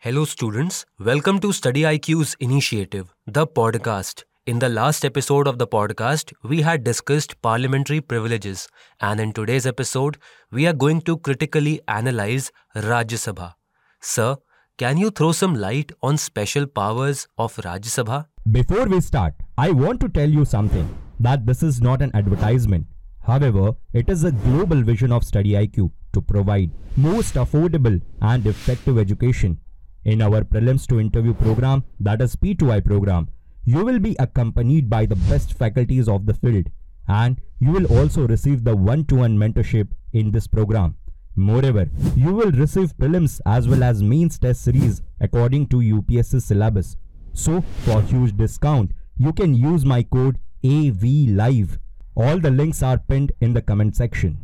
Hello, students. Welcome to Study IQ's initiative, the podcast. In the last episode of the podcast, we had discussed parliamentary privileges, and in today's episode, we are going to critically analyze Rajya Sabha. Sir, can you throw some light on special powers of Rajya Sabha? Before we start, I want to tell you something that this is not an advertisement. However, it is a global vision of Study IQ to provide most affordable and effective education. In our prelims to interview program, that is P2I program, you will be accompanied by the best faculties of the field and you will also receive the one-to-one mentorship in this program. Moreover, you will receive prelims as well as mains test series according to UPSC syllabus. So, for huge discount, you can use my code AVLIVE. All the links are pinned in the comment section.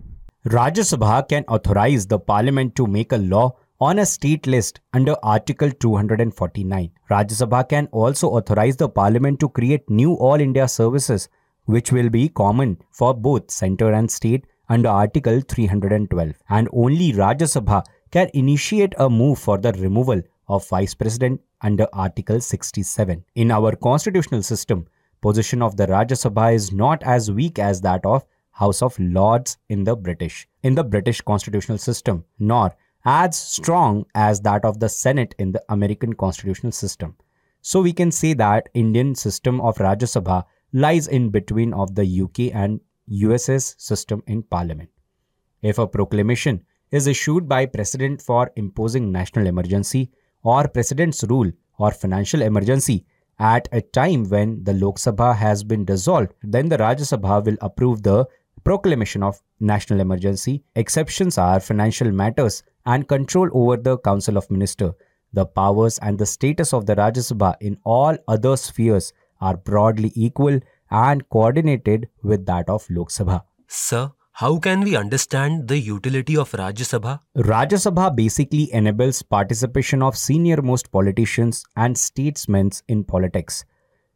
Rajya Sabha can authorize the parliament to make a law on a state list under Article 249. Rajya Sabha can also authorize the parliament to create new all India services which will be common for both center and state under Article 312 and only Rajya Sabha can initiate a move for the removal of vice president under Article 67. In our constitutional system, position of the Rajya Sabha is not as weak as that of House of Lords in the British in the British constitutional system nor as strong as that of the Senate in the American constitutional system. So we can say that Indian system of Rajya Sabha lies in between of the UK and US's system in parliament. If a proclamation is issued by president for imposing national emergency or president's rule or financial emergency at a time when the Lok Sabha has been dissolved, then the Rajya Sabha will approve the proclamation of national emergency. Exceptions are financial matters and control over the Council of Minister. The powers and the status of the Rajya Sabha in all other spheres are broadly equal and coordinated with that of Lok Sabha. Sir, how can we understand the utility of Rajya Sabha? Rajya Sabha basically enables participation of senior most politicians and statesmen in politics.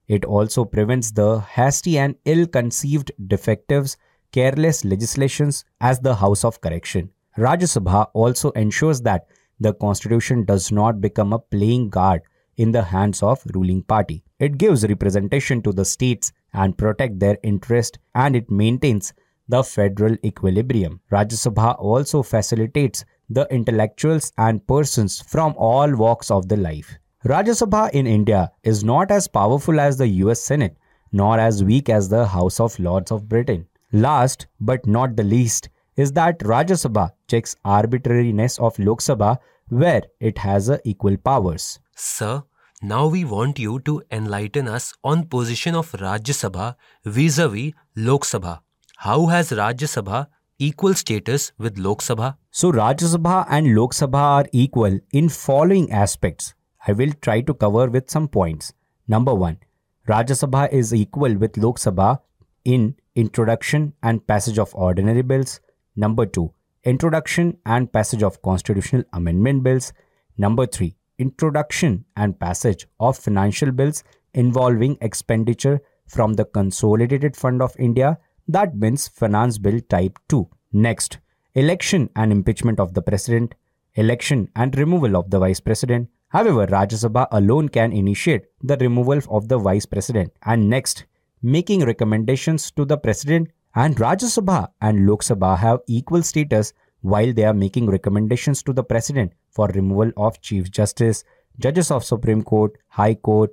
It also prevents the hasty and ill conceived defectives, careless legislations as the House of Correction. Rajya Sabha also ensures that the constitution does not become a playing card in the hands of ruling party. It gives representation to the states and protect their interest and it maintains the federal equilibrium. Rajya Sabha also facilitates the intellectuals and persons from all walks of the life. Rajya Sabha in India is not as powerful as the US Senate nor as weak as the House of Lords of Britain. Last but not the least is that Rajya Sabha checks arbitrariness of Lok Sabha where it has a equal powers. Sir, now we want you to enlighten us on position of Rajya Sabha vis-a-vis Lok Sabha. How has Rajya Sabha equal status with Lok Sabha? So Rajya Sabha and Lok Sabha are equal in following aspects. I will try to cover with some points. Number 1. Rajya Sabha is equal with Lok Sabha in introduction and passage of ordinary bills. Number 2. Introduction and passage of constitutional amendment bills. Number 3. Introduction and passage of financial bills involving expenditure from the Consolidated Fund of India, that means Finance Bill Type 2. Next, election and impeachment of the President, election and removal of the Vice President. However, Rajya Sabha alone can initiate the removal of the Vice President. And next, making recommendations to the President and Rajya Sabha and Lok Sabha have equal status while they are making recommendations to the President for removal of Chief Justice, Judges of Supreme Court, High Court,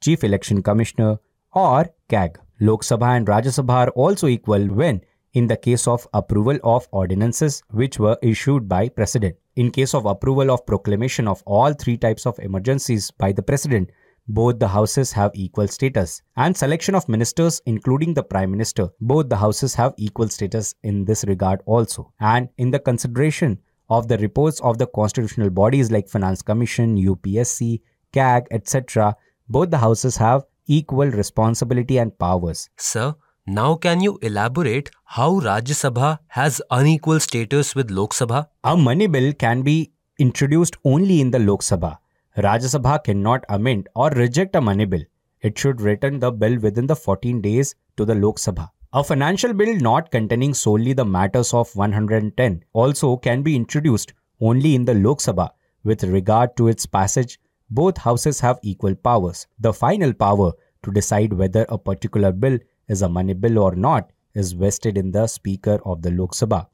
Chief Election Commissioner, or CAG. Lok Sabha and Rajya Sabha are also equal when in the case of approval of ordinances which were issued by President. In case of approval of proclamation of all three types of emergencies by the President, both the houses have equal status. And selection of ministers, including the Prime Minister, both the houses have equal status in this regard also. And in the consideration of the reports of the constitutional bodies like Finance Commission, UPSC, CAG, etc., both the houses have equal responsibility and powers. Sir, now can you elaborate how Rajya Sabha has unequal status with Lok Sabha? A money bill can be introduced only in the Lok Sabha. Rajya Sabha cannot amend or reject a money bill. It should return the bill within the 14 days to the Lok Sabha. A financial bill not containing solely the matters of 110 also can be introduced only in the Lok Sabha with regard to its passage, both houses have equal powers. The final power to decide whether a particular bill is a money bill or not is vested in the Speaker of the Lok Sabha.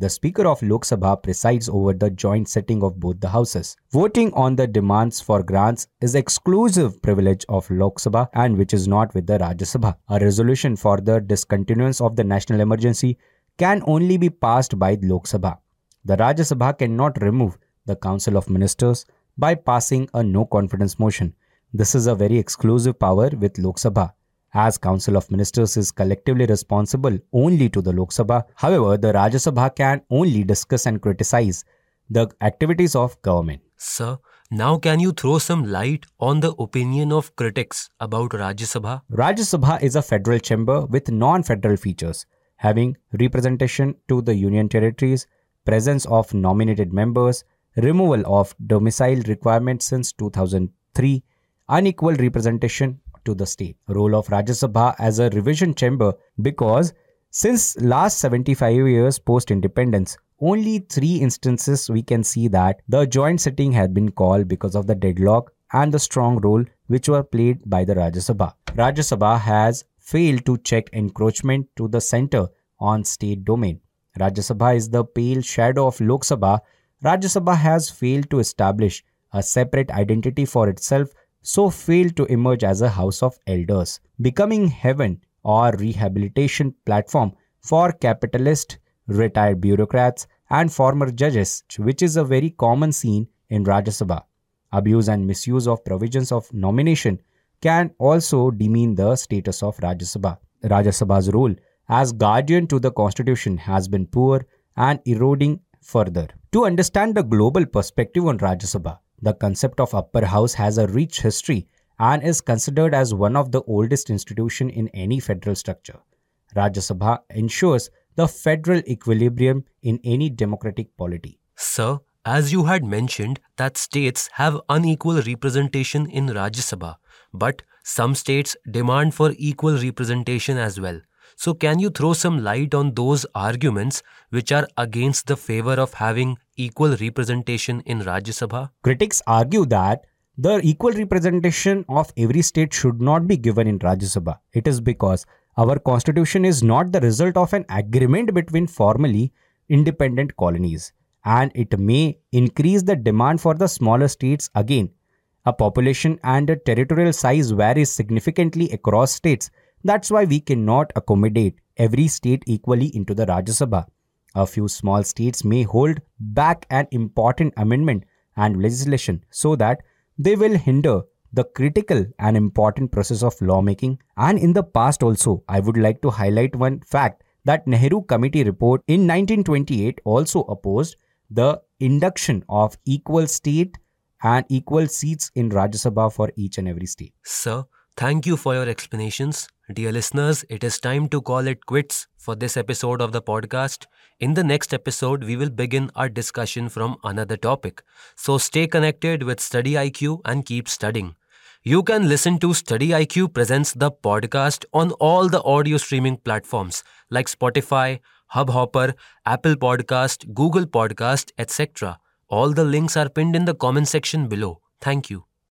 The Speaker of Lok Sabha presides over the joint sitting of both the houses. Voting on the demands for grants is exclusive privilege of Lok Sabha and which is not with the Rajya Sabha. A resolution for the discontinuance of the national emergency can only be passed by Lok Sabha. The Rajya Sabha cannot remove the Council of Ministers by passing a no confidence motion. This is a very exclusive power with Lok Sabha as Council of Ministers is collectively responsible only to the Lok Sabha. However, the Rajya Sabha can only discuss and criticize the activities of government. Sir, now can you throw some light on the opinion of critics about Rajya Sabha? Rajya Sabha is a federal chamber with non-federal features, having representation to the union territories, presence of nominated members, removal of domicile requirements since 2003, unequal representation to the state. Role of Rajya Sabha as a revision chamber because since last 75 years post independence, only three instances we can see that the joint sitting had been called because of the deadlock and the strong role which were played by the Rajya Sabha. Rajya Sabha has failed to check encroachment to the center on state domain. Rajya Sabha is the pale shadow of Lok Sabha. Rajya Sabha has failed to establish a separate identity for itself so failed to emerge as a house of elders, becoming heaven or rehabilitation platform for capitalist, retired bureaucrats and former judges, which is a very common scene in Rajya Sabha. Abuse and misuse of provisions of nomination can also demean the status of Rajya Sabha. Rajya Sabha's role as guardian to the constitution has been poor and eroding further. To understand the global perspective on Rajya Sabha, the concept of upper house has a rich history and is considered as one of the oldest institutions in any federal structure. Rajya Sabha ensures the federal equilibrium in any democratic polity. Sir, as you had mentioned that states have unequal representation in Rajya Sabha, but some states demand for equal representation as well. So, can you throw some light on those arguments which are against the favor of having equal representation in Rajya Sabha? Critics argue that the equal representation of every state should not be given in Rajya Sabha. It is because our constitution is not the result of an agreement between formally independent colonies and it may increase the demand for the smaller states again. A population and a territorial size varies significantly across states that's why we cannot accommodate every state equally into the Rajya Sabha. A few small states may hold back an important amendment and legislation so that they will hinder the critical and important process of lawmaking. And in the past also, I would like to highlight one fact that Nehru Committee report in 1928 also opposed the induction of equal state and equal seats in Rajya Sabha for each and every state. Sir, thank you for your explanations. Dear listeners, it is time to call it quits for this episode of the podcast. In the next episode, we will begin our discussion from another topic. So stay connected with Study IQ and keep studying. You can listen to Study IQ presents the podcast on all the audio streaming platforms like Spotify, Hubhopper, Apple Podcast, Google Podcast, etc. All the links are pinned in the comment section below. Thank you.